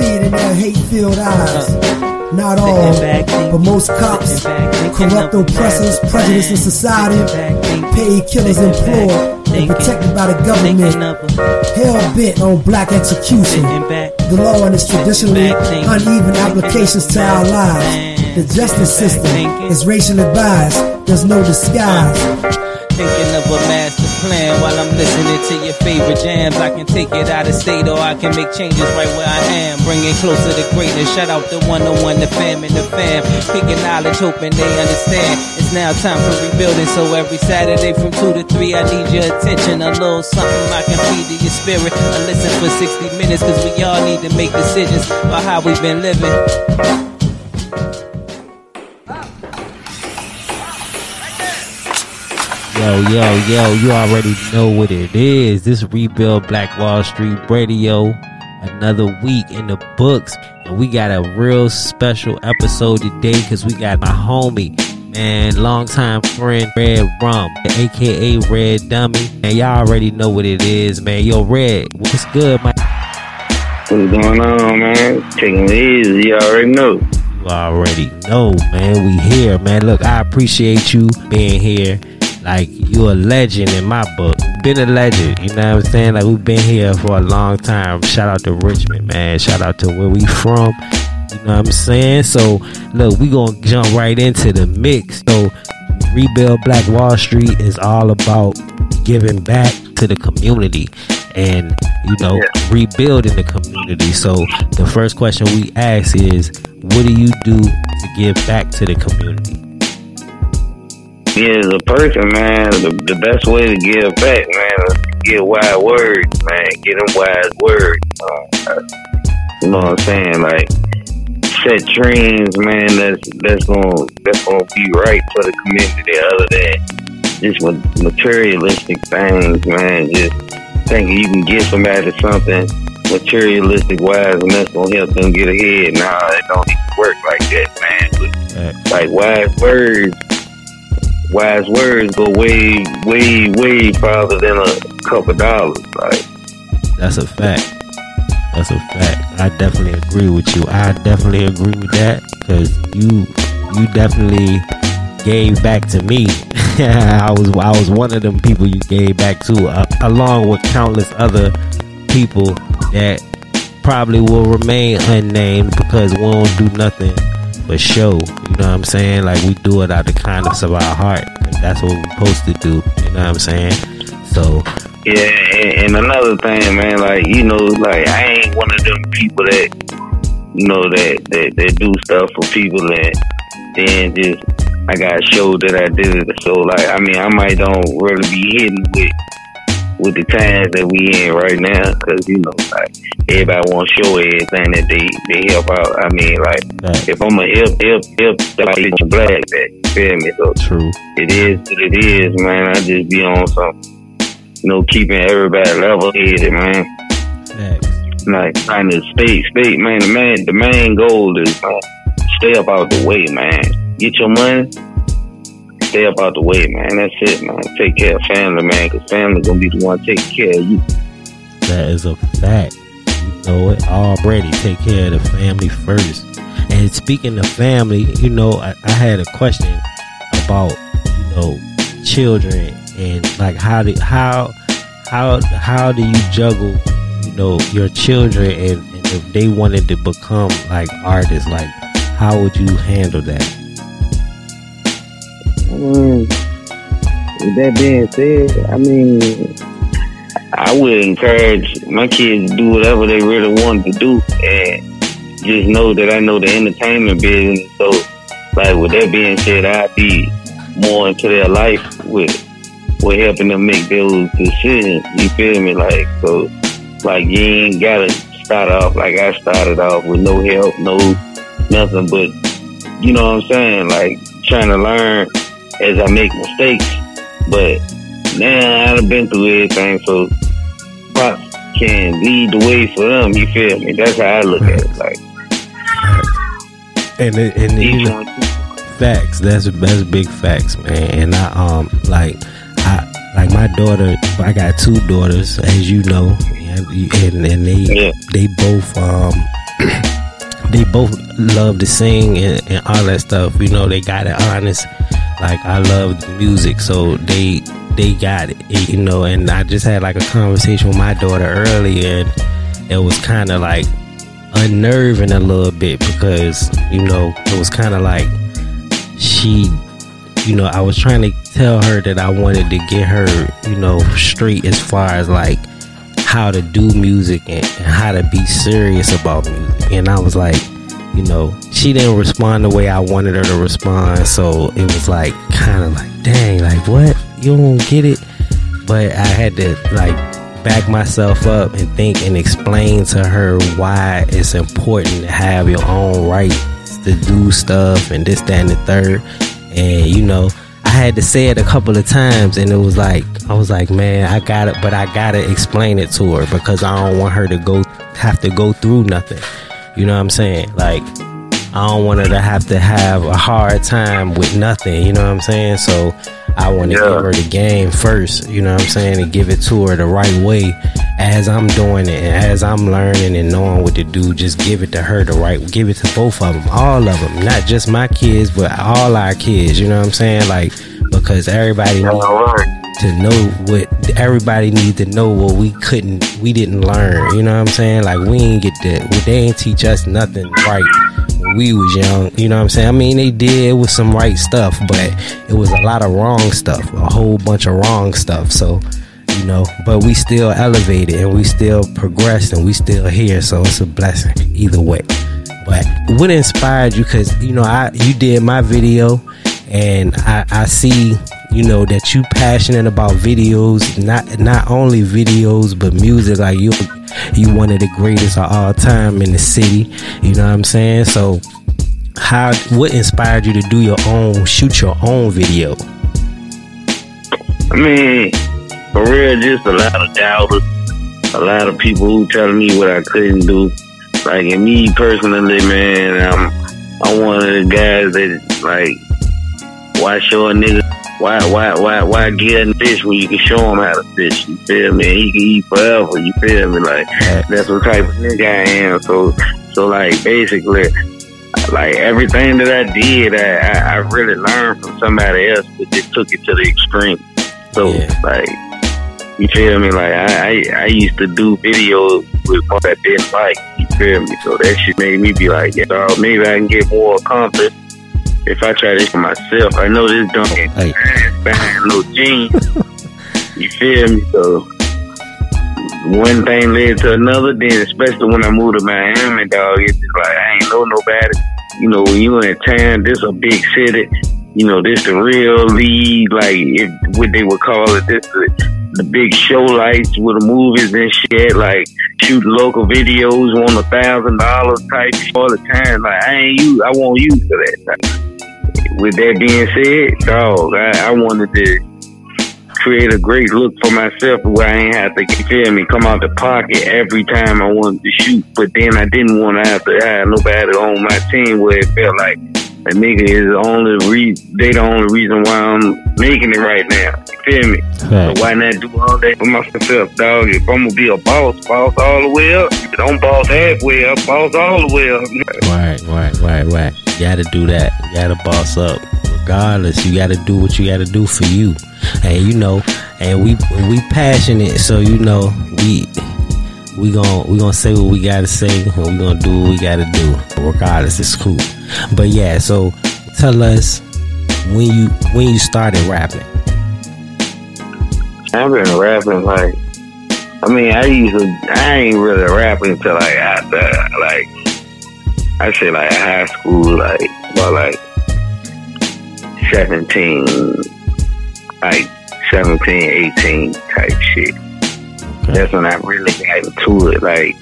See it in their hate-filled eyes. Not all, but most cops, corrupt oppressors, prejudice in society, paid killers employed and protected by the government, hell bent on black execution. The law and its traditionally uneven applications to our lives. The justice system is racially biased. There's no disguise. Thinking of a master plan while I'm listening to your favorite jams. I can take it out of state or I can make changes right where I am. Bring it closer to greatness. Shout out the one on one, the fam and the fam. Picking knowledge, hoping they understand. It's now time for rebuilding. So every Saturday from 2 to 3, I need your attention. A little something I can feed to your spirit. I listen for 60 minutes cause we all need to make decisions about how we've been living. Yo, yo, yo, you already know what it is. This Rebuild Black Wall Street Radio. Another week in the books. And we got a real special episode today because we got my homie, man, longtime friend, Red Rum, aka Red Dummy. And y'all already know what it is, man. Yo, Red, what's good, man? What's going on, man? Taking it easy, you already know. You already know, man. We here, man. Look, I appreciate you being here. Like you a legend in my book. Been a legend, you know what I'm saying? Like we've been here for a long time. Shout out to Richmond, man. Shout out to where we from. You know what I'm saying? So look, we gonna jump right into the mix. So Rebuild Black Wall Street is all about giving back to the community and you know Yeah. rebuilding the community. So the first question we ask is, what do you do to give back to the community? Yeah, as a person, man, the, the best way to give back, man, is get wise words, man. Get them wise words. Uh, you know what I'm saying? Like set dreams, man. That's that's gonna that's gonna be right for the community. Other than just materialistic things, man. Just thinking you can give somebody something materialistic wise, and that's gonna help them get ahead. Nah, it don't even work like that, man. But like wise words wise words go way way way farther than a couple dollars like That's a fact. That's a fact. I definitely agree with you. I definitely agree with that because you you definitely gave back to me. I was I was one of them people you gave back to, uh, along with countless other people that probably will remain unnamed because we don't do nothing for show. You know what I'm saying? Like we do it out of the kindness of our heart, that's what we're supposed to do. You know what I'm saying? So yeah and, and another thing man like you know like i ain't one of them people that you know that that, that do stuff for people and then just i gotta show that i did it so like i mean i might don't really be hitting with with the times that we in right now because you know like everybody want to show everything that they they help out i mean like Right. if i'm a help help help like black that you feel me so true. it is what it is, man. I just be on some, you know, keeping everybody level headed, man. Facts. Like trying to stay, stay, man. The man, the main goal is man, stay up out the way, man. Get your money, stay up out the way, man. That's it, man. Take care of family, man, because family gonna be the one taking care of you. That is a fact. You know it already. Take care of the family first. And speaking of family, you know, I, I had a question about, you know, children and like how do how how how do you juggle, you know, your children and, and if they wanted to become like artists, like how would you handle that? Um, with that being said, I mean, I would encourage my kids to do whatever they really want to do, and just know that I know the entertainment business. So, like with that being said, I'd be more into their life with with helping them make those decisions. You feel me? Like so, like you ain't gotta start off like I started off with no help, no nothing, but you know what I'm saying? Like trying to learn as I make mistakes. But now I've been through everything, so pops can lead the way for them. You feel me? That's how I look at it. Like, and and you know, facts. That's that's big facts, man. And I um like I like my daughter. I got two daughters, as you know, and and they yeah. they both um. they both love to sing and, and, all that stuff. You know, they got it honest. Like I love music, so they they got it. You know, and I just had like a conversation with my daughter earlier, and it was kind of like unnerving a little bit because you know it was kind of like she you know i was trying to tell her that i wanted to get her you know straight as far as like how to do music and, how to be serious about music. And i was like you know she didn't respond the way i wanted her to respond. So it was like kind of like dang like what? You don't get it? But i had to like back myself up and think and explain to her why it's important to have your own rights to do stuff and this, that, and the third. And you know, had to say it a couple of times, and it was like I was like, man, I got it, but I gotta explain it to her because I don't want her to go have to go through nothing. You know what I'm saying? Like, I don't want her to have to have a hard time with nothing. You know what I'm saying? So I want to yeah. give her the game first, you know what I'm saying, and give it to her the right way as I'm doing it and as I'm learning and knowing what to do. Just give it to her the right, give it to both of them, all of them, not just my kids, but all our kids. You know what I'm saying? Like because everybody needs to know what everybody needs to know what we couldn't, we didn't learn. You know what I'm saying? Like we ain't get that, they ain't teach us nothing right when we was young. You know what I'm saying? I mean, they did with some right stuff, but it was a lot of wrong stuff, a whole bunch of wrong stuff. So, you know, but we still elevated and we still progressed and we still here. So it's a blessing either way. But what inspired you? Because you know, I you did my video, and I, I see you know that you passionate about videos, not not only videos but music. Like you, you one of the greatest of all time in the city. You know what I'm saying? So, how what inspired you to do your own, shoot your own video? I mean, for real, just a lot of doubters, a lot of people who telling me what I couldn't do. Like, and me personally, man, I'm I'm one of the guys that like why show a nigga why, why, why, why get in fish when you can show him how to fish? You feel me? he can eat forever. You feel me? Like that's what type of nigga I am. So, so like basically, like everything that I did, I, I, I really learned from somebody else, but just took it to the extreme. So, yeah. like, you feel me? Like I, I, I used to do videos with what I didn't like. You feel me? So that shit made me be like, yeah, dog, maybe I can get more accomplished if I try this for myself, I know this don't get hey. bad little jeans. you feel me? So one thing led to another. Then, especially when I moved to Miami, dog, it's just like I ain't know nobody. You know, when you in town, this a big city. You know, this the real lead, like what they would call it. This the, the big show lights with the movies and shit. Like shoot local videos on a thousand dollars type all the time. Like I ain't you. I want you for that with that being said, dog, I, I wanted to create a great look for myself where I ain't have to feel me come out the pocket every time I wanted to shoot. But then I didn't want to have to have nobody on my team where it felt like a nigga is the only reason they the only reason why I'm making it right now. You feel me? Right. So why not do all that for myself, dog? If I'm gonna be a boss, boss all the way up. Don't boss halfway up, boss all the way up. Right, right, right, right. Gotta do that. You gotta boss up. Regardless, you gotta do what you gotta do for you. And you know, and we we passionate, so you know, we we gonna we gonna say what we gotta say, and we gonna do what we gotta do. Regardless, it's cool. But yeah, so tell us when you when you started rapping. I've been rapping like I mean I used to I ain't really rapping until like after like I say like high school like about like seventeen like 17, 18 type shit. Okay. That's when I really got into it. Like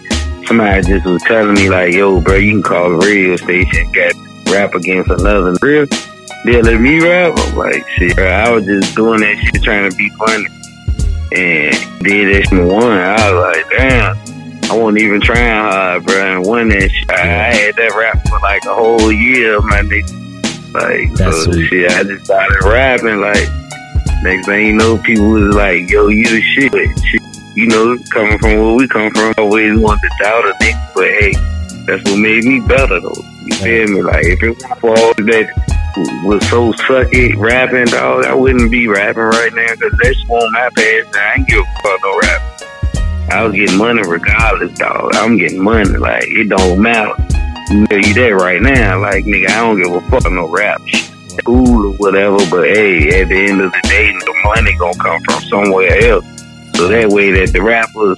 somebody just was telling me like, yo, bro, you can call the radio station, got rap against another real. They let me rap. I'm like, shit, bro, I was just doing that shit trying to be funny. And did that shit one. I was like, damn, I wasn't even trying hard, bro, and won that shit. I, I had that rap for like a whole year, my nigga. Like, That's so sweet. shit, I just started rapping, like, next thing you know, people was like, yo, you the shit. shit you know, coming from where we come from, I always wanted to doubt a nigga, but hey, that's what made me better, though. You feel me? Like, if it wasn't for all that was so sucky rapping, dog, I wouldn't be rapping right now because that's on my past. I ain't give a fuck no rap. I was getting money regardless, dog. I'm getting money. Like, it don't matter. You that right now. Like, nigga, I don't give a fuck no rap School or whatever, but hey, at the end of the day, the money gonna come from somewhere else. So that way that the rappers,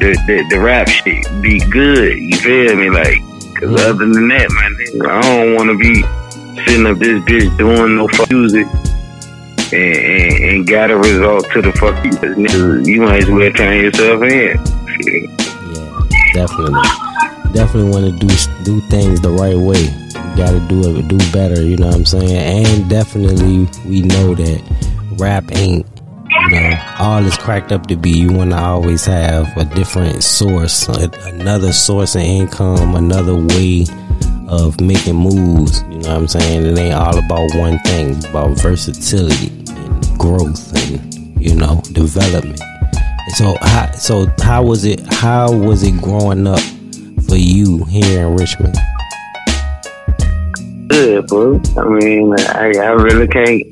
the, the, the rap shit be good. You feel me? Like, cause other than that, man, I don't want to be sitting up this bitch doing no fuck music and, and, and, got a result to the fuck you. You might as well turn yourself in. Yeah, definitely. Definitely want to do do things the right way. Got to do it, do better. You know what I'm saying? And definitely, we know that rap ain't you know all it's cracked up to be. You want to always have a different source, another source of income, another way of making moves. You know what I'm saying? It ain't all about one thing. It's about versatility growth and you know development. so how so how was it how was it growing up for you here in Richmond? Good, bro. I mean, I, I really can't.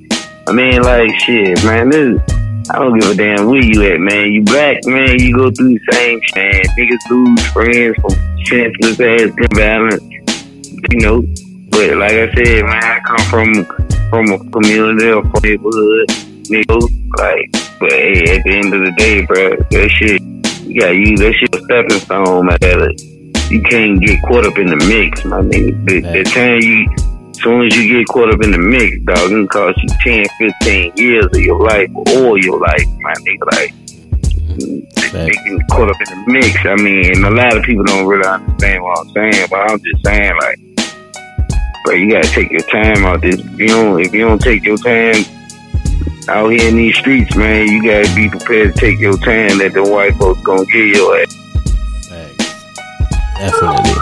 I mean, like shit, man. This I don't give a damn where you at, man. You black, man. You go through the same shit. Niggas lose friends from senseless ass violence you know. But like I said, man, I come from from a community or from neighborhood, you know. Like, but hey, at the end of the day, bro, that shit, you gotta use that shit a stepping stone, man. You can't get caught up in the mix, my nigga. The, the time you, as soon as you get caught up in the mix, dog, it can cost you 10, 15 years of your life or your life, my nigga. Like, they get caught up in the mix. I mean, a lot of people don't really understand what I'm saying, but I'm just saying, like, you gotta take your time out this. If you don't, if you don't take your time out here in these streets, man, you gotta be prepared to take your time that the white folks gonna give you ass. Definitely.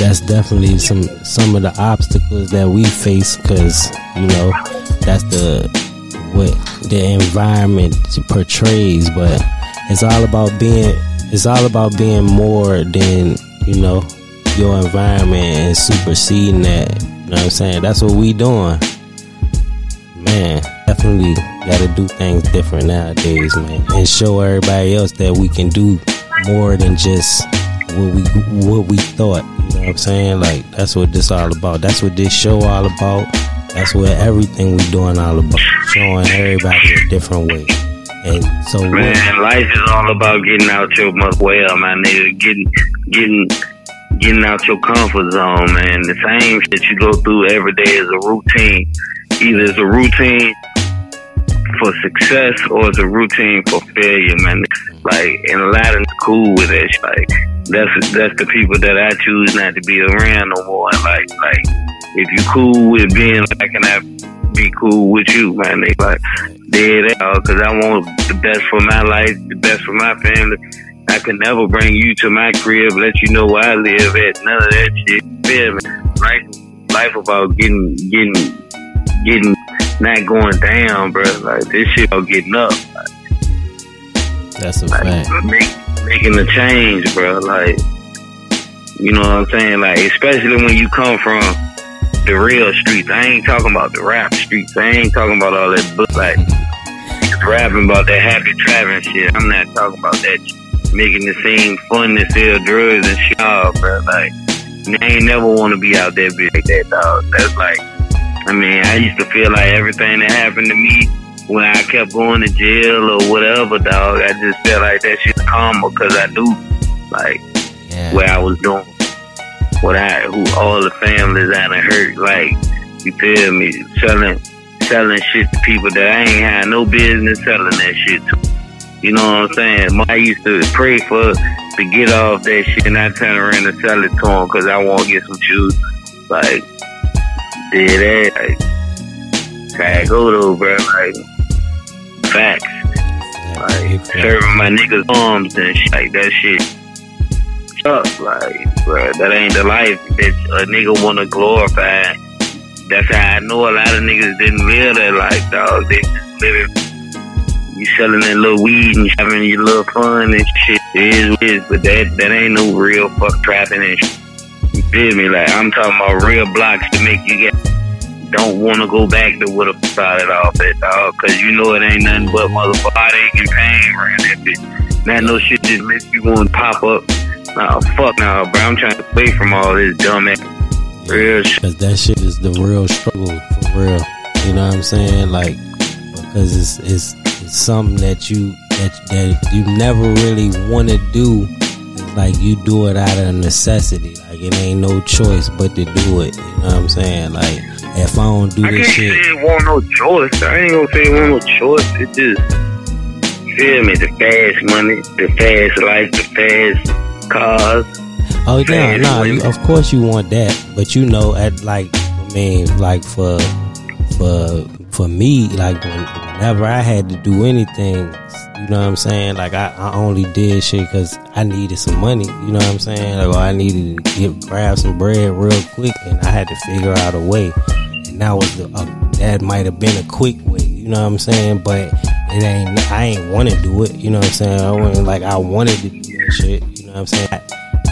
That's definitely some some of the obstacles that we face because you know that's the what the environment portrays, but it's all about being it's all about being more than you know your environment and superseding that. You know what I'm saying? That's what we doing. Man, definitely gotta do things different nowadays, man. And show everybody else that we can do more than just what we what we thought. You know what I'm saying? Like that's what this all about. That's what this show all about. That's what everything we doing all about. Showing everybody a different way. And so Man, life is all about getting out your well, my nigga. Getting getting getting out your comfort zone, man. The same shit you go through every day is a routine. Either it's a routine for success or it's a routine for failure, man. Like, and a lot of cool with that. Like, that's that's the people that I choose not to be around no more. Like, like if you cool with being like, can I be cool with you, man? They like dead out because I want the best for my life, the best for my family I could never bring you to my crib, let you know where I live at. None of that shit. Feel me? Life, life about getting, getting, getting, not going down, bro. Like this shit about getting up. That's a like, fact. Make, making the change, bro. Like, you know what I'm saying? Like, especially when you come from the real streets. I ain't talking about the rap streets. I ain't talking about all that, but like, rapping about that happy trapping shit. I'm not talking about that shit. Making it seem fun to sell drugs and shit, oh, bro. Like, I ain't never want to be out there be like that, dog. That's like, I mean, I used to feel like everything that happened to me when I kept going to jail or whatever, dog. I just felt like that shit's karma because I do, like, yeah. where I was doing, what I, who all the families I done hurt, like, you feel me, selling, selling shit to people that I ain't had no business selling that shit to. You know what I'm saying? I used to pray for to get off that shit and I turn around and sell it to him because I want to get some shoes. Like, did that. Like, I go though, bro. Like, facts. Like, serving my niggas' arms and shit. Like, that shit sucks. Like, bro, that ain't the life that a nigga want to glorify. That's how I know a lot of niggas didn't live that life, dog. They just living you selling that little weed and having your little fun and shit. It is what it is, but that that ain't no real fuck trapping and shit. You feel me? Like I'm talking about real blocks to make you get don't want to go back to what I started off at, dog. Cause you know it ain't nothing but heartache and pain around that bitch. That no shit just makes you want to pop up. Nah, fuck nah, bro. I'm trying to away from all this dumb ass. Real shit. Cause that shit is the real struggle, for real. You know what I'm saying? Like, because it's, it's something that you that that you never really want to do. It's like you do it out of necessity. Like it ain't no choice but to do it. You know what I'm saying? Like if I don't do I this shit, I can't want no choice. I ain't gonna say it want no choice. It just feel me. The fast money, the fast life, the fast cars. Oh yeah, no, nah, of course you want that, but you know, at like, I mean, like for for for me, like when, whenever I had to do anything, you know what I'm saying? Like I, I only did shit because I needed some money. You know what I'm saying? Like I needed to get grab some bread real quick, and I had to figure out a way. And that was the uh, that might have been a quick way. You know what I'm saying? But it ain't. I ain't want to do it. You know what I'm saying? I wasn't like I wanted to do that shit. You know what I'm saying?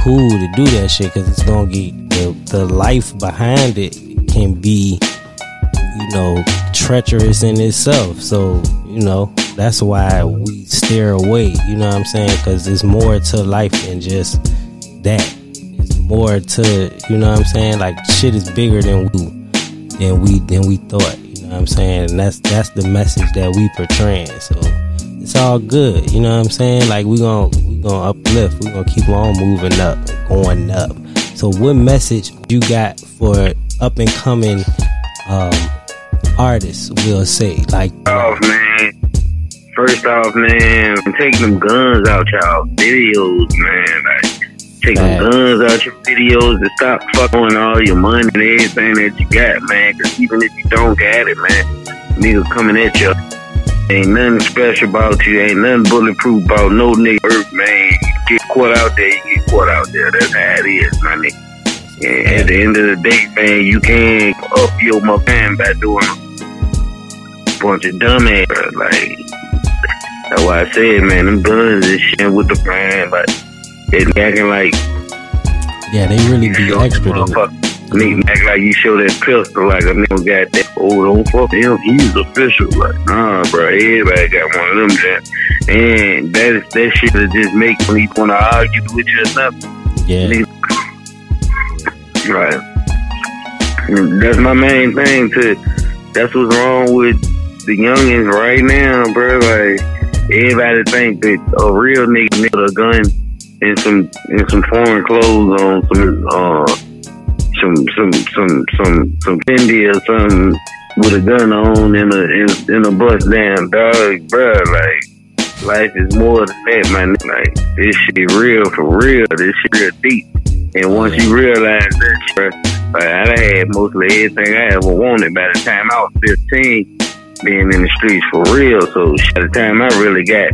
Cool to do that shit because it's gonna get the the life behind it can be know, treacherous in itself. So, you know, that's why we steer away, you know what I'm saying? Because there's more to life than just that. It's more to, you know what I'm saying? Like shit is bigger than we than we than we thought. You know what I'm saying? And that's that's the message that we portraying. So it's all good. You know what I'm saying? Like we gonna we gonna uplift. We gonna keep on moving up, going up. So what message you got for up and coming um, artists will say? Like, oh man, first off, man, take them guns out y'all videos, man. Like, take them guns out your videos and stop fucking all your money and everything that you got, man. Because even if you don't got it, man, niggas coming at you. Ain't nothing special about you. Ain't nothing bulletproof about no nigga earth, man. You get caught out there, you get caught out there. That's how it is, my nigga. And at the end of the day, man, you can't up your my man by doing bunch of dumbass. Like, that's why I said, man, them guns and shit with the brand, like, they acting like. Yeah, they really be extra. Nigga act like you show that pistol like a nigga got that. Oh, don't fuck him. He's official. Like, nah, bro. Everybody got one of them. That, and that that shit that just make me want to argue with you or something. Yeah. Nigga, right. That's my main thing. To that's what's wrong with the youngins right now, bro, like everybody think that a real nigga with a gun and some and some foreign clothes on, some uh, some some some some some Fendi or something with a gun on in a in, in a bus down, dog, bro, like. Life is more than that, man. Like this shit real for real. This shit real deep. And once you realize that, bro, like, I had mostly everything I ever wanted by the time I was 15 being in the streets for real. So by the time I really got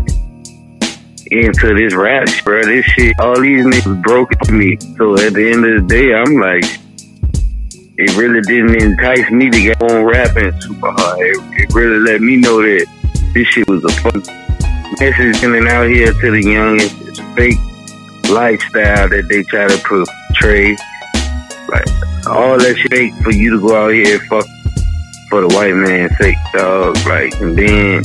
into this rap, bro, this shit, all these niggas broke me. So at the end of the day, I'm like, it really didn't entice me to get on rapping super hard. It, it really let me know that this shit was a fun message coming out here to the youngest. It's fake lifestyle that they try to portray. Like all that shit fake for you to go out here and fuck for the white man's sake, dog. Like, and then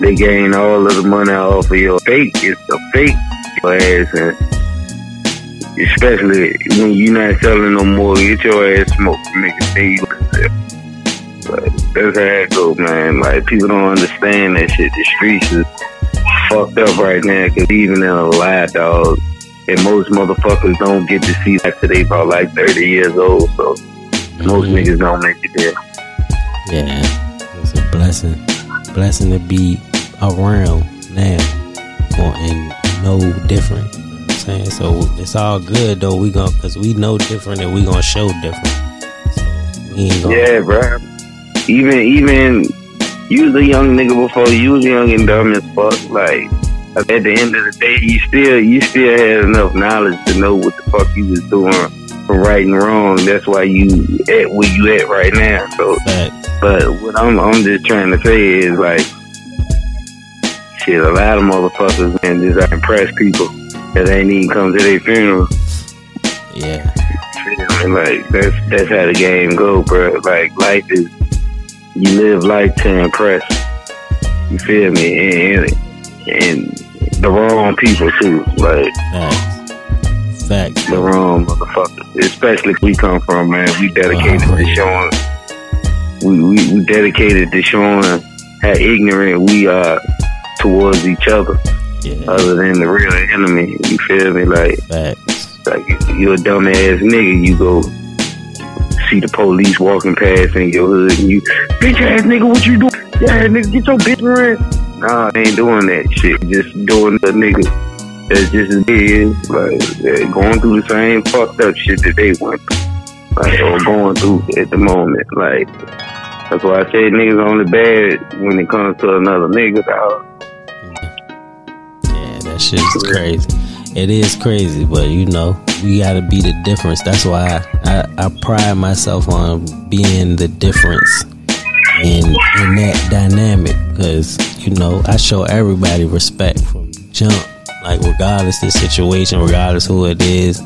they gain all of the money off of your fake. It's a fake ass and especially when you're not selling no more, get your ass smoked make it stay But that's how it go, man. Like people don't understand that shit. The streets is fucked up right now because even in a lie, dog, and most motherfuckers don't get to see that today about like 30 years old. So most mm-hmm. niggas don't make it there. Yeah, it's a blessing, blessing to be around now and know different. You know what I'm saying so it's all good though. We gonna cause we know different and we gonna show different. So we ain't gonna, yeah, bro. Even even you was a young nigga before you was young and dumb as fuck. Like at the end of the day, you still you still had enough knowledge to know what the fuck you was doing for right and wrong. That's why you at where you at right now. So, but what I'm I'm just trying to say is like, shit, a lot of motherfuckers and just impress people that ain't even come to their funeral. Yeah. Like that's that's how the game go, bro. Like life is you live life to impress. You feel me? And, and the wrong people too. Like facts, facts. The wrong motherfuckers. Especially if we come from man. We dedicated oh, to showing. We, we we dedicated to showing how ignorant we are towards each other. Yeah. Other than the real enemy, you feel me? Like, facts. like you're a dumbass nigga. You go see the police walking past in your hood, and you bitch ass nigga, what you doing? Yeah, nigga, get your bitch around. Nah, I ain't doing that shit. Just doing the nigga that's just as like going through the same fucked up shit that they went through, like or going through at the moment. Like that's why I say niggas only bad when it comes to another nigga. Dog. Yeah, that shit's crazy. It is crazy, but you know we gotta be the difference. That's why I, I, I pride myself on being the difference in in that dynamic because you know I show everybody respect from jump like regardless of the situation regardless who it is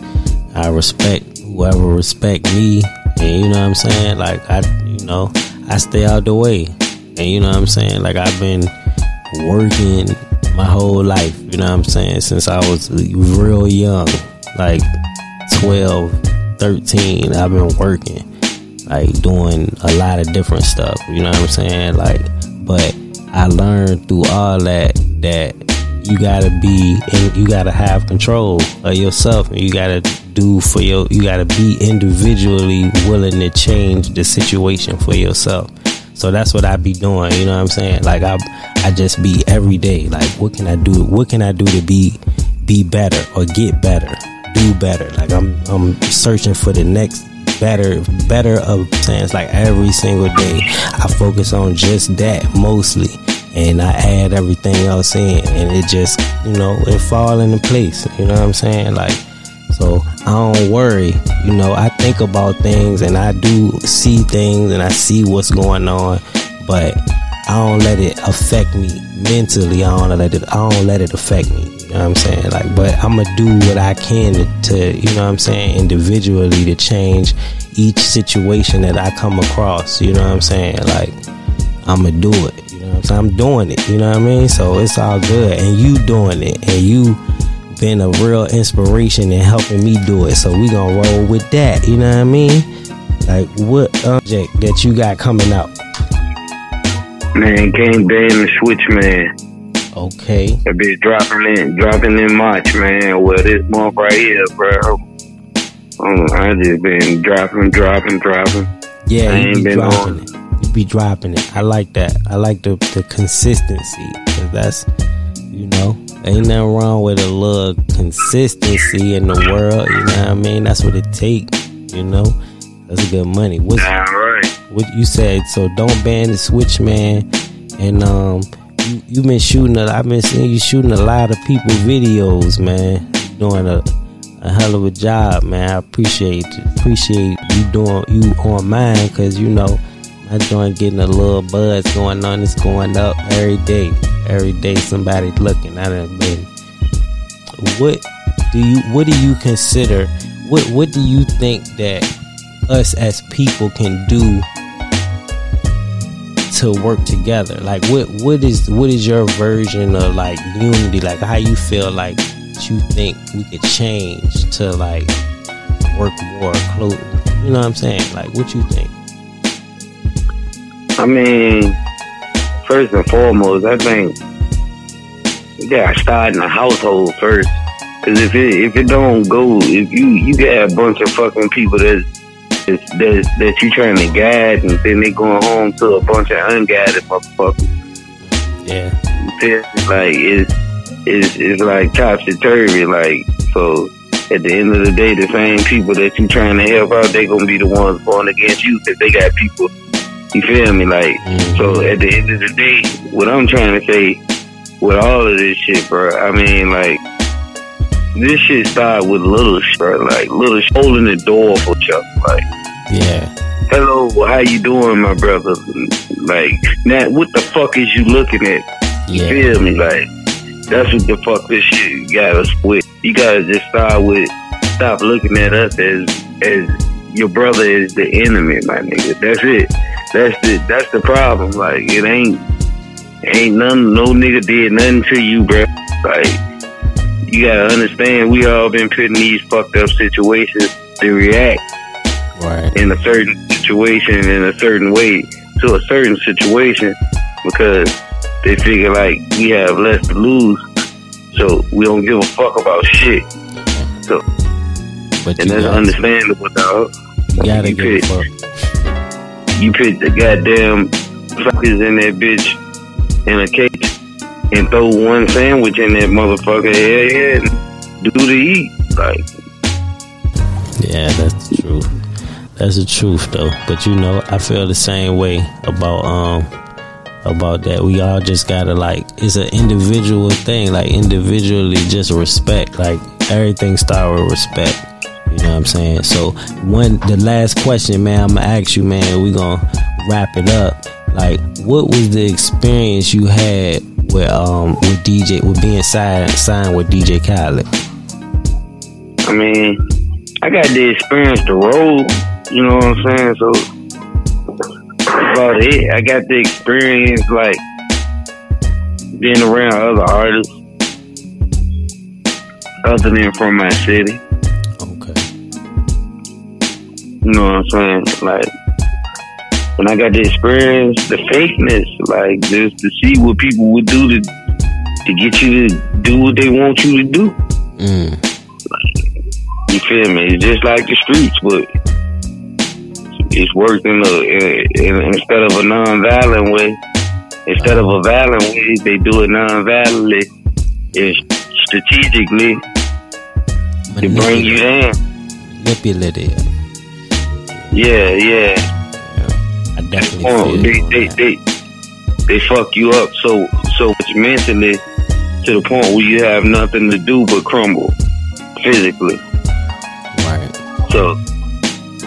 I respect whoever respect me and you know what I'm saying like I you know I stay out the way and you know what I'm saying like I've been working my whole life you know what I'm saying since I was real young like 12 13 I've been working like doing a lot of different stuff. You know what I'm saying? Like, but I learned through all that that you gotta be and you gotta have control of yourself and you gotta do for your you gotta be individually willing to change the situation for yourself. So that's what i be doing you know what i'm saying? Like i i just be every day like what can i do what can i do to be be better or get better do better? Like i'm i'm searching for the next better, better of saying like every single day. I focus on just that mostly, and I add everything else in, and it just you know it fall into place. You know what I'm saying? Like so I don't worry. You know I think about things and I do see things and I see what's going on, but I don't let it affect me mentally. I don't let it. I don't let it affect me. You know what I'm saying? Like, but I'm gonna do what I can to, to, you know what I'm saying, individually to change each situation that I come across. You know what I'm saying? Like, I'm gonna do it. You know what I'm saying? I'm doing it. You know what I mean? So it's all good, and you doing it, and you been a real inspiration in helping me do it. So we gonna roll with that. You know what I mean? Like, what object that you got coming out? Man, Game Day and the Switch Man. Okay. That be dropping in, dropping in March, man. Well, this month right here, bro. Um, I just been dropping, dropping, dropping. Yeah, I you be dropping on. it. Be dropping it. I like that. I like the the consistency. Cause that's, you know, ain't nothing wrong with a little consistency in the world. You know what I mean? That's what it takes. You know. That's a good money. What's, All right. What you said? So don't ban the switch, man. And um, you you been shooting. A, I've been seeing you shooting a lot of people videos, man. You're doing a a hell of a job, man. I appreciate appreciate you doing you on mine, cause you know my joint getting a little buzz going on. It's going up every day. Every day somebody looking. I done been. What do you What do you consider? What What do you think that us as people can do to work together like what what is what is your version of like unity like how you feel like you think we could change to like work more close? You know what I'm saying? Like, what you think? I mean, first and foremost, I think you gotta start in the household first. Cause if it if it don't go, if you you got a bunch of fucking people that that that you trying to guide, and then they going home to a bunch of unguided motherfuckers. Yeah, like it's it's it's like topsy turvy. Like so, at the end of the day, the same people that you trying to help out, they gonna be the ones going against you because they got people. You feel me? Like mm-hmm. so, at the end of the day, what I'm trying to say with all of this shit, bro. I mean, like this shit started with little shit, bro. Like little shit, holding the door for Chuck. Like, yeah. Hello, how you doing, my brother? Like, now what the fuck is you looking at? You yeah. feel me? Like, that's what the fuck this shit got us with. You gotta just start with stop looking at us as as your brother is the enemy, my nigga. That's it. That's the that's the problem. Like, it ain't ain't none, no nigga did nothing to you, bro. Like, you gotta understand, we all been put in these fucked up situations to react right. in a certain situation in a certain way to a certain situation because they figure like we have less to lose, so we don't give a fuck about shit. So, but and that's understandable, dog. You gotta you give a fuck. You put the goddamn fuckers in that bitch in a cage and throw one sandwich in that motherfucker head yeah, and do the eat. Like, yeah, that's the truth. That's the truth, though. But you know, I feel the same way about um about that. We all just gotta like it's an individual thing. Like individually, just respect. Like everything start with respect. You know what I'm saying? So one, the last question, man, I'm gonna ask you, man. We gonna wrap it up. Like, what was the experience you had with um with DJ with being signed signed with DJ Khaled? I mean, I got the experience to roll. You know what I'm saying? So about it. I got the experience like being around other artists other than from my city. You know what I'm saying? Like when I got the experience, the fakeness, like just to see what people would do to to get you to do what they want you to do. Mm. Like, you feel me? It's just like the streets, but it's worked in a in, instead of a non-violent way. Instead of a violent way, they do it non-violently and strategically to bring you down. Manipulative. Yeah, yeah definitely oh, they, they, they, they fuck you up so so much mentally to the point where you have nothing to do but crumble physically. Right. So,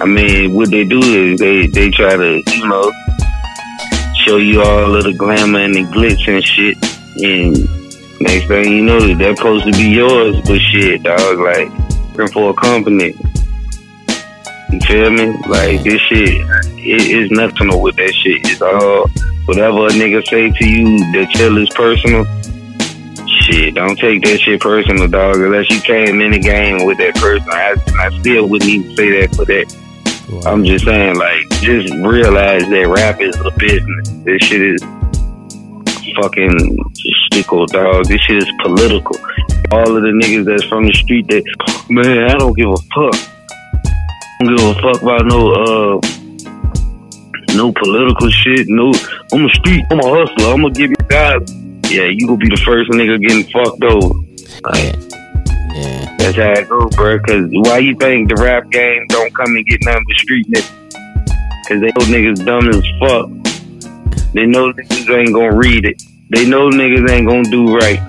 I mean, what they do is they they try to you know show you all of the glamour and the glitz and shit, and next thing you know, they're supposed to be yours, but shit, dog, like working for a company you feel me? Like this shit, it is nothing with that shit. It's all whatever a nigga say to you, the chill is personal. Shit, don't take that shit personal, dog. Unless you came in the game with that person, I, I still wouldn't even say that for that. Wow. I'm just saying, like, just realize that rap is a business. This shit is fucking stickle, dog. This shit is political. All of the niggas that's from the street, that man, I don't give a fuck don't give a fuck about no uh no political shit. No, I'm a street. I'm a hustler. I'm gonna give you guys. Yeah, you gonna be the first nigga getting fucked over. Like, yeah. That's how it go, bro. Cause why you think the rap game don't come and get none of the street niggas? Cause they know niggas dumb as fuck. They know niggas ain't gonna read it. They know niggas ain't gonna do right.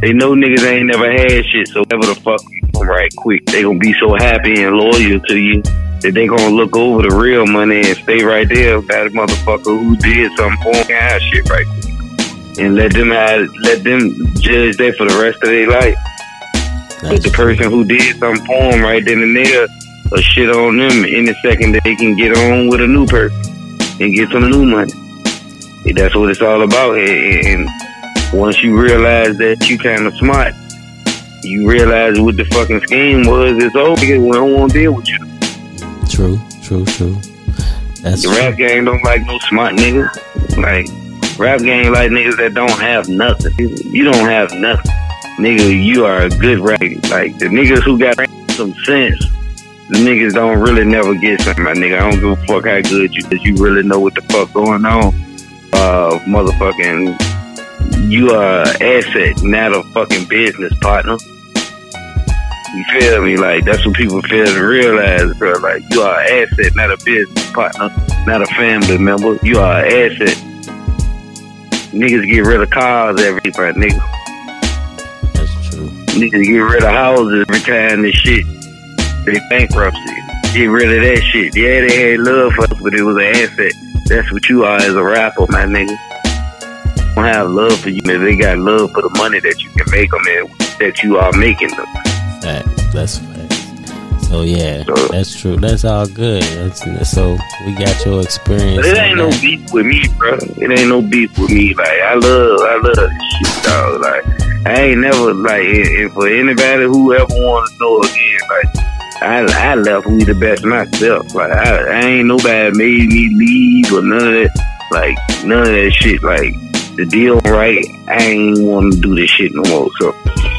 They know niggas ain't never had shit, so whatever the fuck you right quick. They gonna be so happy and loyal to you that they gonna look over the real money and stay right there by the motherfucker who did some form of shit right quick. And let them have, let them judge that for the rest of their life. Nice. But the person who did some form right then and there, a shit on them in the second that they can get on with a new person and get some new money. And that's what it's all about. And once you realize that you kind of smart, you realize what the fucking scheme was, it's over. We don't want to deal with you. True, true, true. That's the rap game don't like no smart niggas. Like rap game like niggas that don't have nothing. You don't have nothing, nigga. You are a good rap. Like the niggas who got some sense. The niggas don't really never get something, my nigga. I don't give a fuck how good you, cause you really know what the fuck going on. Uh, motherfucking, you are an asset, not a fucking business partner. You feel me? Like that's what people fail to realize, bro. Like you are an asset, not a business partner, not a family member. You are an asset. Niggas get rid of cars every time, nigga. That's true. Niggas get rid of houses every time this shit. They bankruptcy. Get rid of that shit. Yeah, they had love for us, but it was an asset. That's what you are as a rapper, my nigga. Don't have love for you, man. They got love for the money that you can make them and that you are making them. Fact. That's fact. So yeah, so, that's true. That's all good. That's, so we got your experience. But it ain't no beef with me, bro. It ain't no beef with me. Like I love, I love this shit, dog. Like I ain't never like, and for anybody who ever want to know again, like I, I left we the best myself. Like I, I ain't nobody made me leave or none of that. Like none of that shit. Like the deal right. I ain't want to do this shit no more. So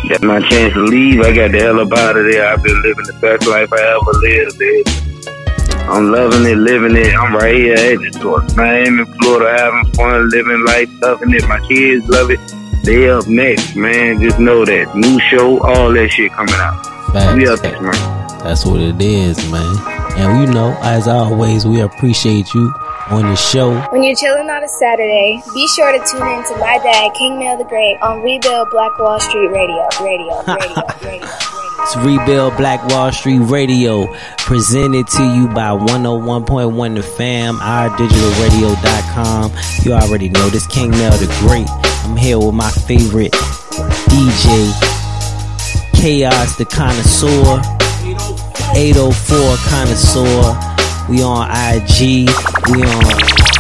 that's my chance to leave. I got the hell up out of there. I've been living the best life I ever lived. Man. I'm loving it, living it. I'm right here at the source. Miami, Florida, having fun, living life, loving it. My kids love it. They up next, man. Just know that new show, all that shit coming out. Facts. We up next, man. That's what it is, man. And you know, as always, we appreciate you on the show. When you're chilling on a Saturday, be sure to tune in to my dad, King Mail the Great, on Rebuild Black Wall Street Radio. Radio, radio, radio. It's Rebuild Black Wall Street Radio, presented to you by 101.1 The Fam, ourdigitalradio.com. You already know this King Mail the Great. I'm here with my favorite DJ, Chaos the Connoisseur. 804 Connoisseur. We on IG. We on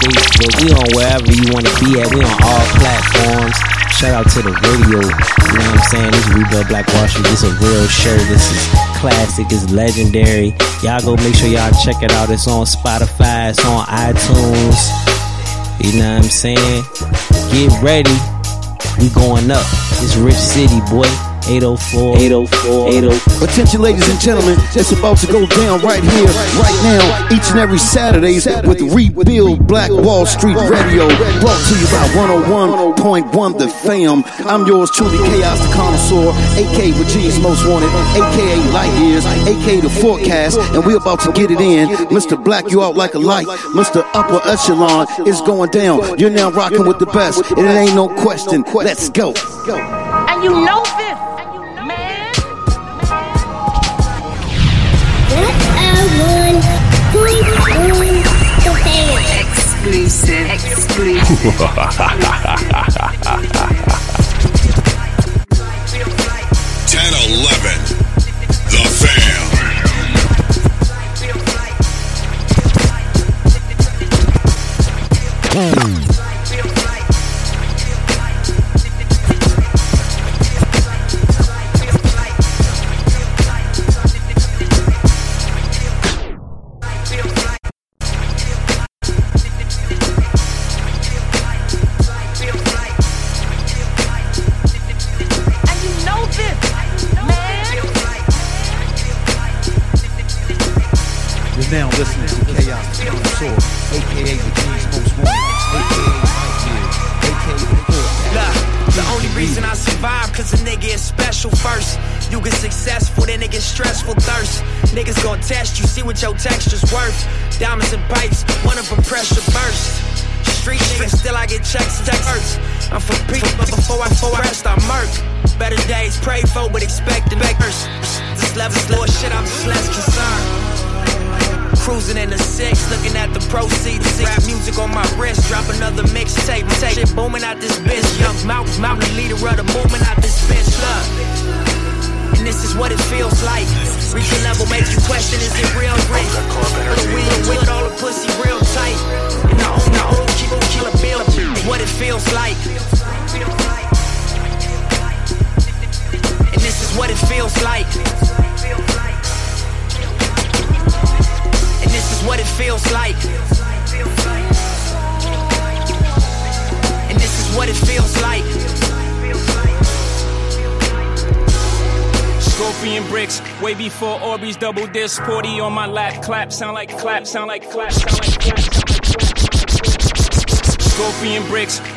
Facebook. We on wherever you want to be at. We on all platforms. Shout out to the radio. You know what I'm saying? This is Rebuild Black Wall. This is a real show. This is classic. It's legendary. Y'all go make sure y'all check it out. It's on Spotify. It's on iTunes. You know what I'm saying? Get ready. We going up. It's Rich City, boy. 804, 804, 804. Attention, ladies and gentlemen, it's about to go down right here, right now, each and every Saturdays with Rebuild Black Wall Street Radio, brought to you by 101.1 The Fam. I'm yours truly, Chaos the Connoisseur, aka Virginia's Most Wanted, aka Light Years, aka The Forecast, and we're about to get it in. Mr. Black, you out like a light. Mr. Upper Echelon is going down. You're now rocking with the best, and it ain't no question. Let's go. And you know Exclusive. Exclusive. feels like. And this is what it feels like. And this is what it feels like. And this is what it feels like. Scorpion bricks, way before Orbeez double disc, Porty on my lap, clap, sound like clap, sound like clap, sound like clap. Sound like clap. Scorpion bricks,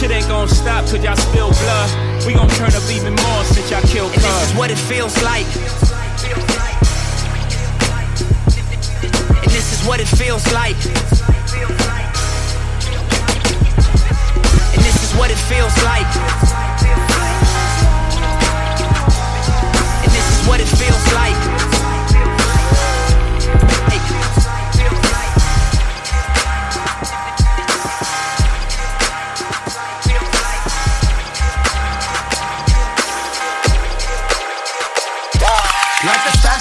Shit ain't gonna stop till y'all spill blood. We gon' turn up even more since y'all killed And this is what it feels like. And this is what it feels like. And this is what it feels like. And this is what it feels like.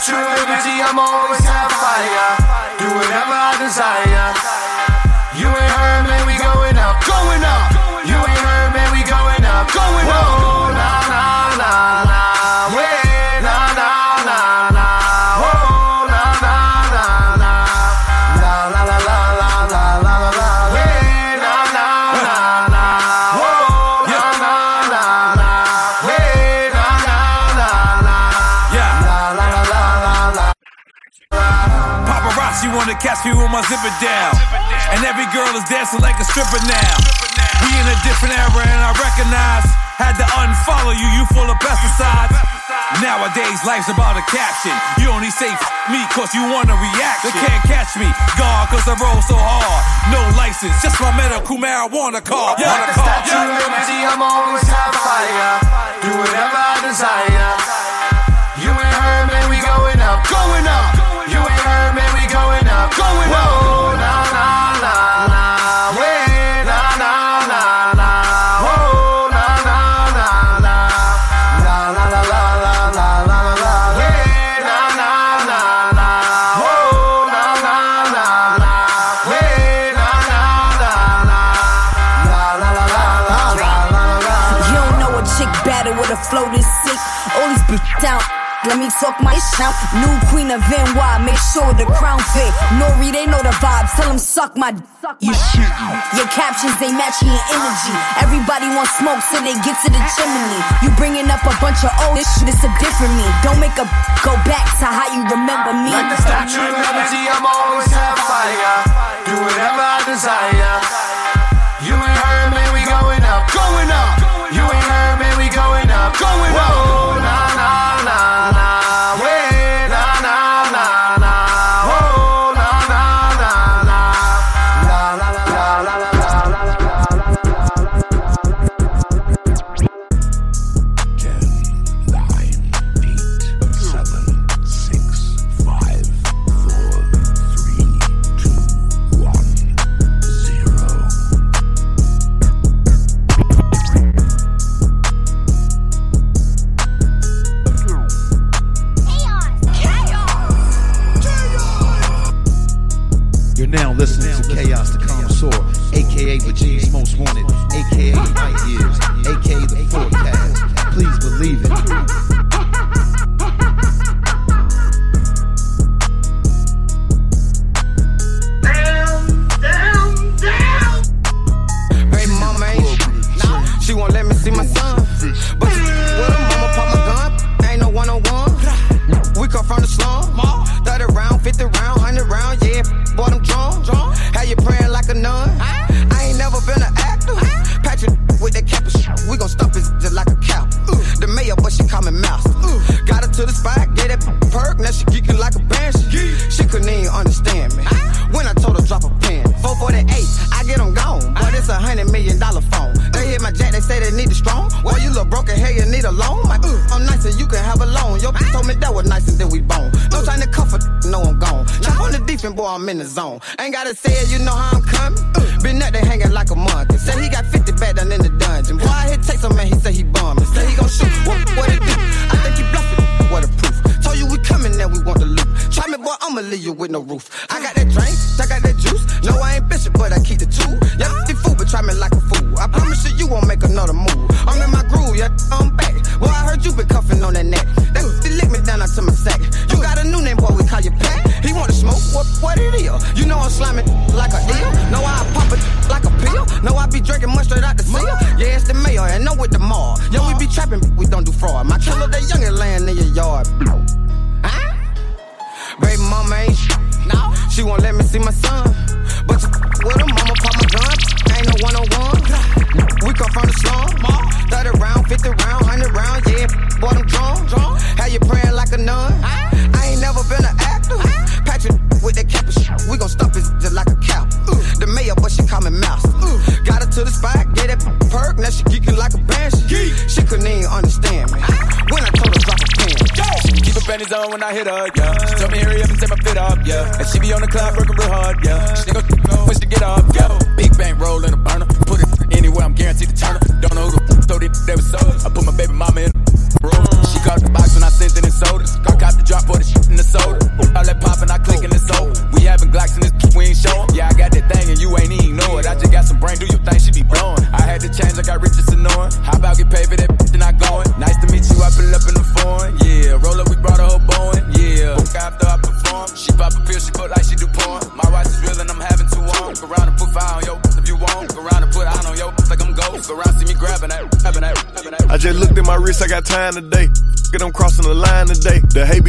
Of Liberty, I'm always have fire. Do whatever I desire. My zipper down. And every girl is dancing like a stripper now. We in a different era and I recognize. Had to unfollow you, you full of pesticides. Nowadays, life's about a caption. You only say f- me cause you want a reaction. They can't catch me, gone cause I roll so hard. No license, just my medical marijuana card. Like Wanna the call, Statue of Liberty, I'm always have fire. Do whatever I desire. You ain't heard, man, we going up, going up. You ain't heard me, we going up. Going Whoa, up. La, la, la, la. Wait, la, la, la, la. Whoa, la, la, la, la. La, la, la, la, la, la, la, la. Wait, la, la, la, la. Whoa, la, la, la, la. Wait, la, You don't know a chick better with a flow this sick. All these bitches out let me talk my shit now. New queen of NY, make sure the crown fit. Nori, they know the vibes. Tell them suck my. You shit. Your captions, they matching your energy. Everybody wants smoke, so they get to the chimney. You bringing up a bunch of old shit, it's a different me. Don't make a go back to how you remember me. Like the Statue of Liberty, I'm always have fire. Do whatever I desire. You ain't heard, man, we going up, going up. You ain't heard, man, we going up, going up. I'm in the zone. Ain't gotta say it, you know how I'm coming. Been out there hanging like a monkey. Say he got 50 back down in the dungeon. Boy, I hit take some man, he say he bumming. Say he gon' shoot, what, what it do? I think he bluffing, what a proof. Told you we coming and we want the loot. Try me, boy, I'ma leave you with no roof. I got that drink, I got that hit her, yeah. She told me hurry up and take my fit up, yeah. And she be on the clock working today.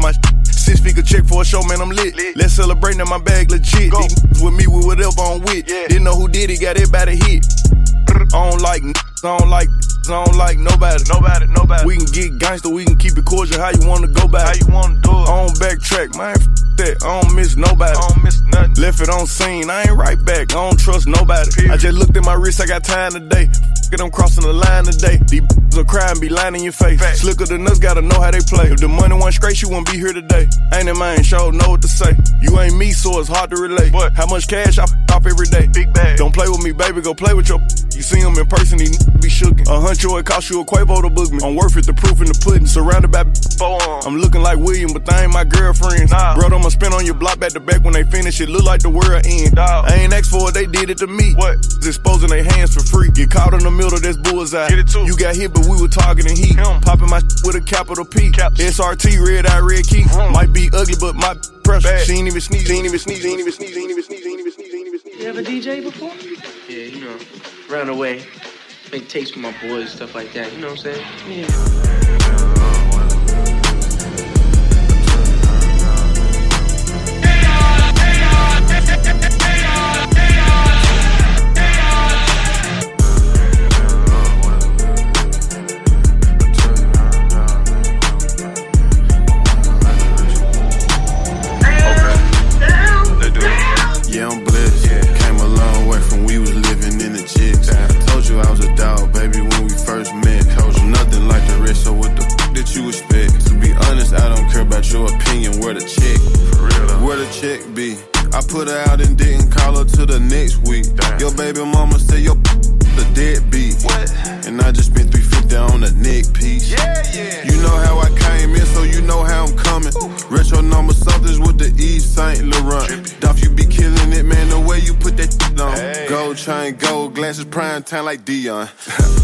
my Six figure check for a show, man, I'm lit. lit. Let's celebrate in my bag legit. Go. These with me with whatever I'm with. Yeah. Didn't know who did it, got everybody hit. I don't like, I don't like, I don't like nobody. Nobody, nobody. We can get gangster, we can keep it cordial. How you wanna go back? How you wanna do it? I don't backtrack, man. F that. I don't miss nobody. I don't miss nothing. Left it on scene, I ain't right back. I don't trust nobody. Period. I just looked at my wrist, I got time today. I'm crossing the line today. These will cry and be lying in your face. Fact. Slicker than us, gotta know how they play. If the money went straight, you wouldn't be here today. Ain't it man, sure know what to say. You ain't me, so it's hard to relate. But how much cash I f off every day? Big bag. Don't play with me, baby, go play with your. You see him in person, he be shookin'. A huncho, it cost you a Quavo to book me. I'm worth it, the proof in the pudding. Surrounded by four I'm looking like William, but they ain't my girlfriends. Nah. Bro, I'ma spin on your block back to back when they finish. It look like the world end. Dog. I ain't asked for it, they did it to me. What? Exposing their hands for free. Get caught in the middle, that's bullseye. Get it too. You got hit, but we were targeting heat. Him. Popping my with a capital P. Caps. SRT, red eye, red key. Mm. Might be ugly, but my pressure. Bad. She ain't even sneeze, she ain't even sneeze, she ain't even sneeze, she ain't even sneeze, she ain't even sneeze, she ain't even sneeze. You ever DJ before? Yeah, you know, run away, make tapes for my boys, stuff like that. You know what I'm saying? Yeah, nothing like the rest, so what the fuck did you expect? To be honest, I don't care about your opinion. Where the check? For real though. Where the check be? I put her out and didn't call her till the next week. Your baby mama say your the deadbeat. What? And I just spent 350 on a neck piece. Yeah, yeah. You know how I came in, so you know how I'm coming. Ooh. Retro number somethings with the Yves Saint Laurent. Duff, you be killing it, man. The way you put that on. Hey. Gold chain, gold glasses, prime time like Deion.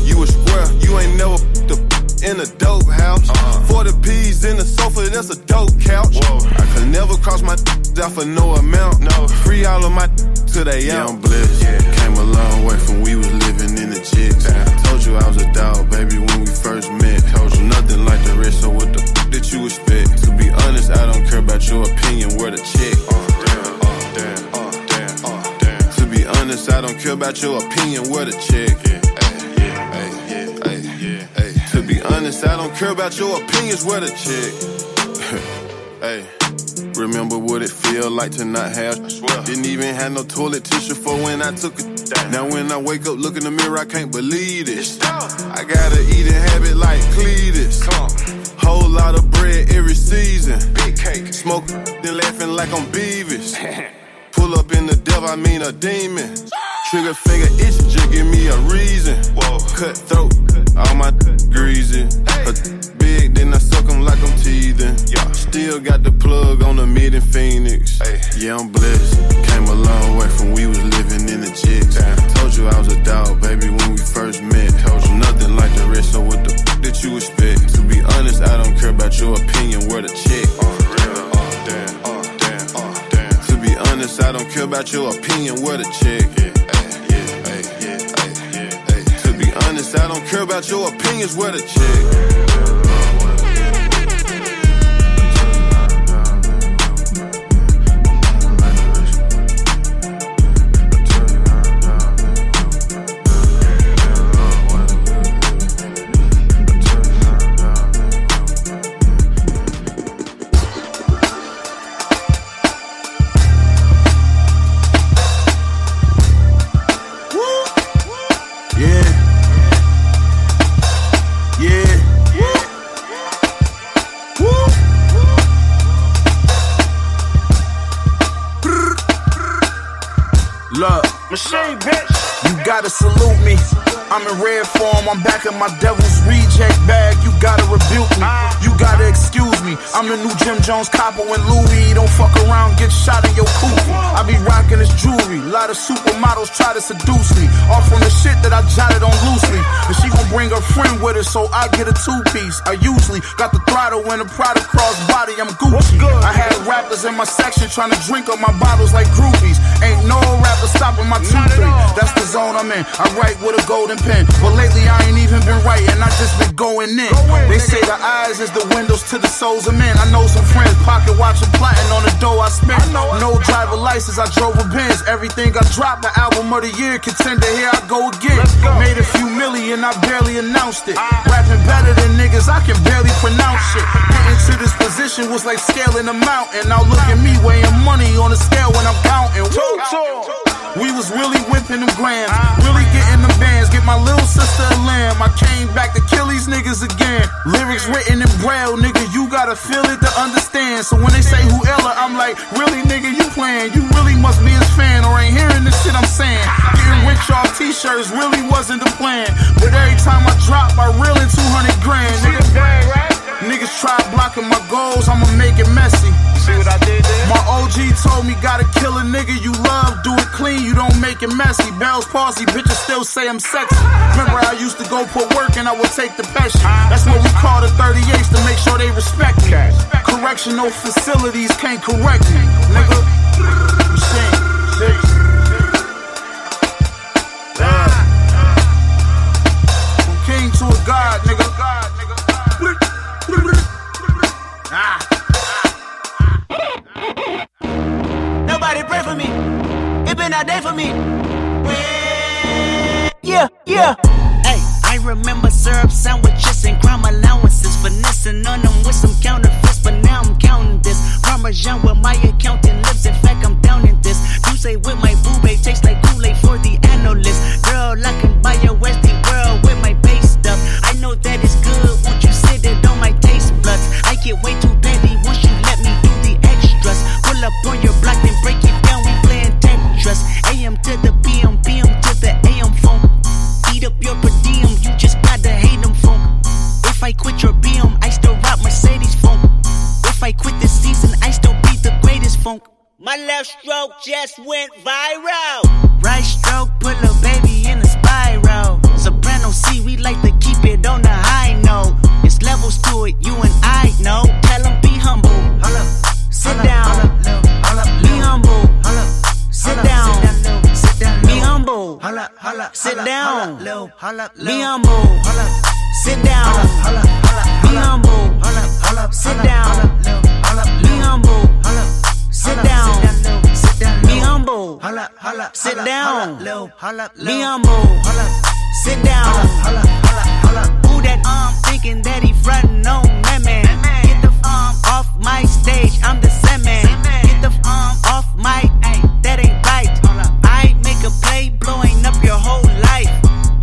you a square, you ain't never the in a dope house. Uh-huh. 40 P's in the sofa, that's a dope couch. Whoa. I could never cross my out for no amount. No. Free all of my to they yeah, I'm blessed. Yeah. Came a long way from we was living in the chicks. Damn. Told you you I was a dog, baby, when we first met. Told you nothing like the rest, so what the f did you expect? To be honest, I don't care about your opinion, where the check. Uh, damn, uh, damn, uh, damn, uh, damn. To be honest, I don't care about your opinion, where the check. Don't care about your opinions, where the check. Hey. Remember what it feel like to not have. I swear. Didn't even have no toilet tissue for when I took it. Damn. Now when I wake up, look in the mirror, I can't believe this. I got a eating habit like Cletus. Whole lot of bread every season. Big cake. Smoke then laughing like I'm Beavis. Pull up in the devil, I mean a demon. Trigger finger itching, just give me a reason. Whoa. Cut throat, all my greasy. Hey. Big, then I suck them like I'm teething. Yeah. Still got the plug on the mid in Phoenix. Hey. Yeah, I'm blessed. Came a long way from we was living in the chicks. Damn. Told you I was a dog, baby, when we first met. Told you nothing like the rest, so what the f did you expect? To be honest, I don't care about your opinion, where the check. Uh, real, uh, damn, uh, damn, uh, damn. To be honest, I don't care about your opinion, where the check. Yeah. Honest, I don't care about your opinions, where the check. gotta salute me. I'm in red form, I'm back in my devil's reject bag. You gotta rebuke me, you gotta excuse me. I'm the new Jim Jones copper and Louis don't fuck around, get shot in your coupe. I be rocking this jewelry, lot of supermodels try to seduce me. All from the shit that I jotted on loosely. And she gon' bring her friend with her, so I get a two piece. I usually got the throttle when the product cross body, I'm Gucci. I had rappers in my section trying to drink up my bottles like groupies. Ain't no rapper stopping my two three. That's the zone I'm in. I write with a golden pen. But lately I ain't even been writing, I just been going in. They say the eyes is the windows to the souls of men. I know some friends pocket watching plotting on the dough I spent. No driver license, I drove a Benz. Everything I dropped, the album of the year contender. Here I go again. Made a few million, I barely announced it. Rapping better than niggas, I can barely pronounce it. Getting to this position was like scaling a mountain. Now look at me weighing money on the scale when I'm counting. Woo! We was really whipping them grams, really my little sister a lamb. I came back to kill these niggas again. Lyrics written in braille, nigga. You gotta feel it to understand. So when they say who Ella, I'm like, really, nigga, you playing? You really must be his fan or ain't hearing the shit I'm saying. Getting rich off t-shirts really wasn't the plan. But every time I drop, I reel in 200 grand, nigga. Niggas try blocking my goals, I'ma make it messy. See what I did there? My OG told me gotta kill a nigga you love, do it clean, you don't make it messy. Bell's palsy, bitches still say I'm sexy. Remember I used to go put work and I would take the pesky. Uh-huh. That's what we call the 38s to make sure they respect me. Correctional facilities can't correct me, nigga. Machine. From king to a god, nigga. A day for me. Yeah, yeah. Hey, I remember syrup sandwiches and crime allowances. Finessing on them with some counterfeits, but now I'm counting this. Parmesan with my accountant lips. In fact, I'm down in this. You say with my boobay tastes like Kool-Aid for the analyst. Girl, I can buy your Westie left stroke just went viral. Right stroke, put a baby in a spiral. Soprano C, we like to keep it on the high note. It's levels to it, you and I know. Tell 'em be humble. Sit down. Be humble. Sit down. Be humble. Sit down. Be humble. Sit down. Be humble. Sit down. Be humble. Sit down. Be humble. Sit down. Be humble. Sit down. Holla, holla, holla, holla. Who that um thinking that he frontin' on that man? Get the um off my stage. I'm the same man. Get the um off my ay, that ain't right. I make a play blowing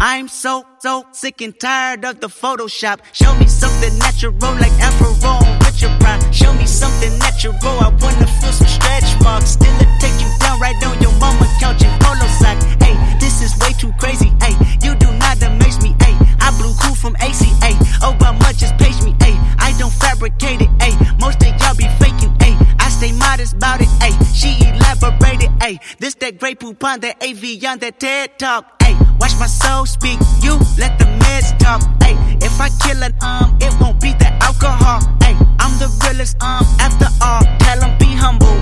I'm so so sick and tired of the Photoshop. Show me something natural like Afro with your pride. Show me something natural. I wanna feel some stretch marks. Still it take you down right on your mama couch in polo sock. Hey, this is way too crazy. Hey, you do not amaze me. Hey, I blew cool from ACA. Oh, how much just page me. Hey, I don't fabricate it. Hey, most of y'all be faking. Hey, I stay modest about it. Hey, she elaborated. Hey, this that Grey Poupon that Evian that TED talk. Watch my soul speak. You let the meds talk. Hey, if I kill an um, it won't be the alcohol. Hey, I'm the realest um after all. Tell 'em be humble.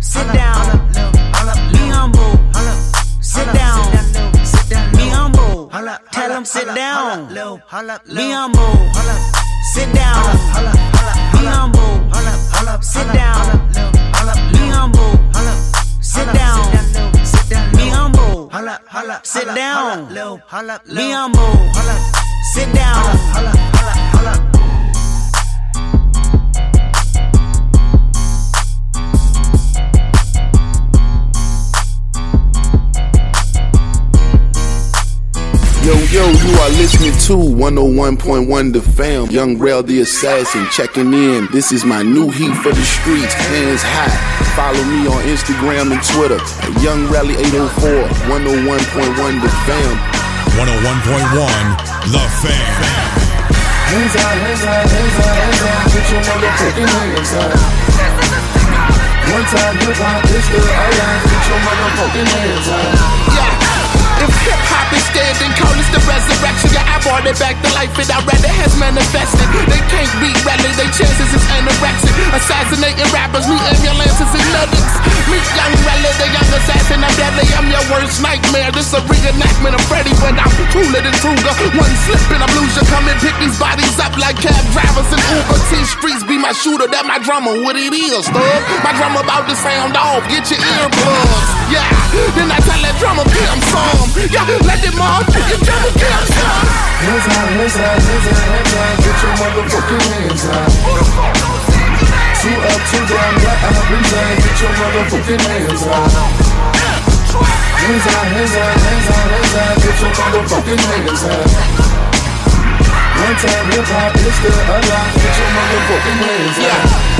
Sit down. Be humble. Sit down. Be humble. Tell 'em sit down. Be humble. Sit down. Be humble. Sit down. Be humble. Sit down. Be holla, Sit down. Be Holla, Sit down. Yo, yo, you are listening to 101.1 The Fam. Young Rail the Assassin checking in. This is my new heat for the streets. Hands high. Follow me on Instagram and Twitter at Young Rally 804 101.1 The Fam. 101.1 The Fam. Hands out, hands out, hands out, hands out. Get your motherfucking hands out. One time hip hop is still alive. Get your motherfucking hands out. Yeah. If hip hop is dead, then call this the resurrection. Yeah, I brought it back to life, and I read it has manifested. They can't beat rally, their chances is anorexic. Assassinating rappers, meet ambulances and medics. Meet young rally, the young assassin, I'm deadly. I'm your worst nightmare. This a reenactment of Freddy, but I'm cooler than Kruger. One slip and I'm loser. Come and pick these bodies up like cab drivers and Uber. T streets be my shooter, that my drummer. What it is, thug? My drummer about to sound off. Get your earplugs. Yeah, then I tell that drummer, pimp some. Yeah, let them motherfucking drummer pimp some. Hands out, hands out, hands hands. Get your motherfucking hands out. Two up, two down, black out, resign. Get your motherfucking hands out. Hands out, hands out, hands out, hands out. Get your motherfucking hands out. One time hip hop is still alive. Get your motherfucking hands out.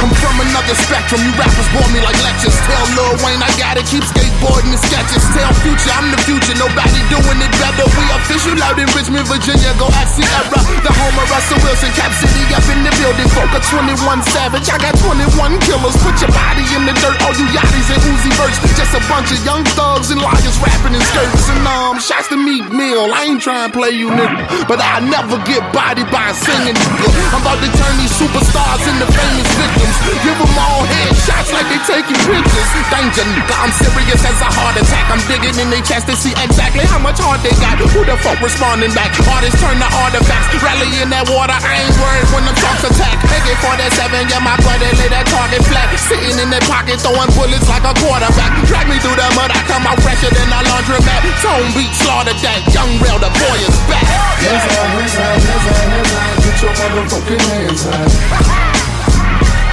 I'm from another spectrum. You rappers bore me like lectures. Tell Lil Wayne I gotta keep skateboarding the sketches. Tell Future I'm the future. Nobody doing it better. We official out in Richmond, Virginia. Go ask Sierra. The home of Russell Wilson. Cap City up in the building. Folk of 21 Savage. I got 21 killers. Put your body in the dirt. All you yachties and Uzi Vert. Just a bunch of young thugs and liars rapping in skirts. And um, shots to Meek Mill. I ain't trying to play you nigga. But I never get bodied by a singing nigga. I'm about to turn these superstars into famous victims. Give them all headshots like they taking pictures. Danger, nigga, I'm serious as a heart attack. I'm digging in their chest to see exactly how much heart they got. Who the fuck responding back? Artists turn to artifacts. Rally in that water, I ain't worried when the talks attack. AK 47, yeah, my brother lay that target flat. Sitting in their pocket, throwing bullets like a quarterback. Drag me through the mud, I come out fresher than a laundromat. Tone beat, slaughter that. Young rail, the boy is back. Hands out, hands out, hands out, hands out. Get your motherfucking hands out.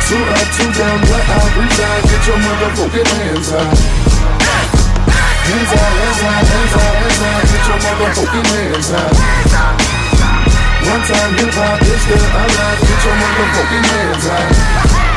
Two up, two down, black out, resign. Get your motherfucking hands out. Hands out, hands out, hands out, hands out. Get your motherfucking hands out. One time hip hop is still alive. Get your motherfucking hands out.